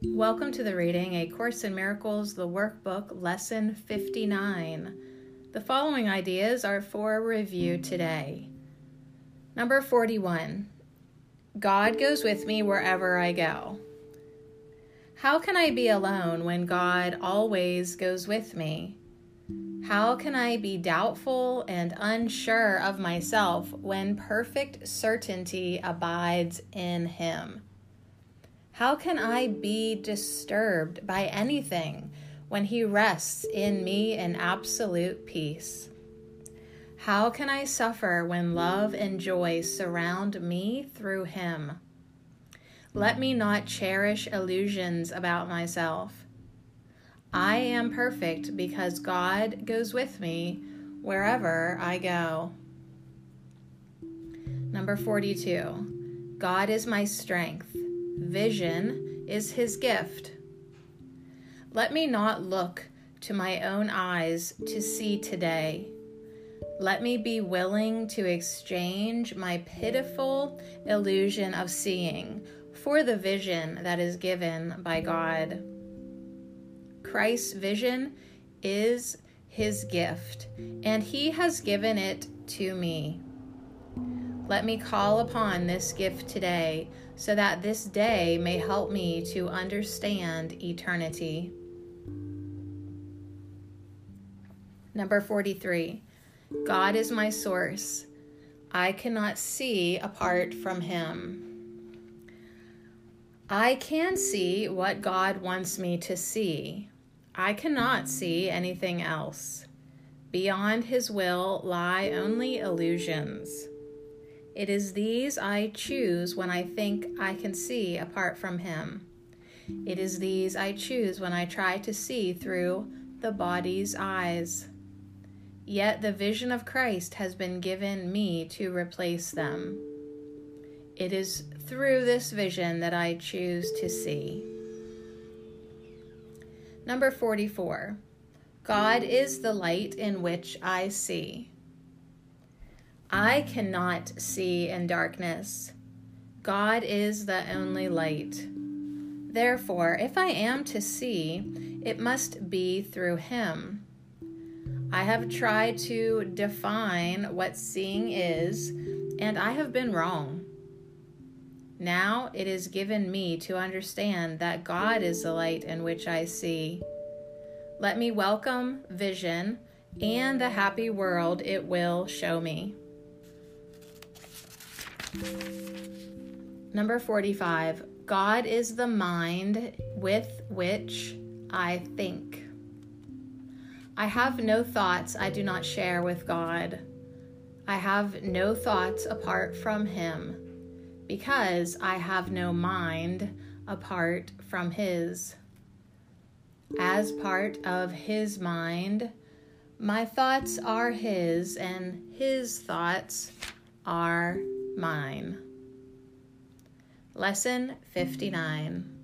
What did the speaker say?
Welcome to the reading A Course in Miracles, the workbook, lesson 59. The following ideas are for review today. Number 41 God goes with me wherever I go. How can I be alone when God always goes with me? How can I be doubtful and unsure of myself when perfect certainty abides in Him? How can I be disturbed by anything when He rests in me in absolute peace? How can I suffer when love and joy surround me through Him? Let me not cherish illusions about myself. I am perfect because God goes with me wherever I go. Number 42. God is my strength. Vision is his gift. Let me not look to my own eyes to see today. Let me be willing to exchange my pitiful illusion of seeing for the vision that is given by God. Christ's vision is his gift, and he has given it to me. Let me call upon this gift today so that this day may help me to understand eternity. Number 43 God is my source. I cannot see apart from him. I can see what God wants me to see. I cannot see anything else. Beyond his will lie only illusions. It is these I choose when I think I can see apart from him. It is these I choose when I try to see through the body's eyes. Yet the vision of Christ has been given me to replace them. It is through this vision that I choose to see. Number 44 God is the light in which I see. I cannot see in darkness. God is the only light. Therefore, if I am to see, it must be through Him. I have tried to define what seeing is, and I have been wrong. Now it is given me to understand that God is the light in which I see. Let me welcome vision and the happy world it will show me. Number 45 God is the mind with which I think. I have no thoughts I do not share with God. I have no thoughts apart from Him because I have no mind apart from His. As part of His mind, my thoughts are His, and His thoughts are mine. Lesson 59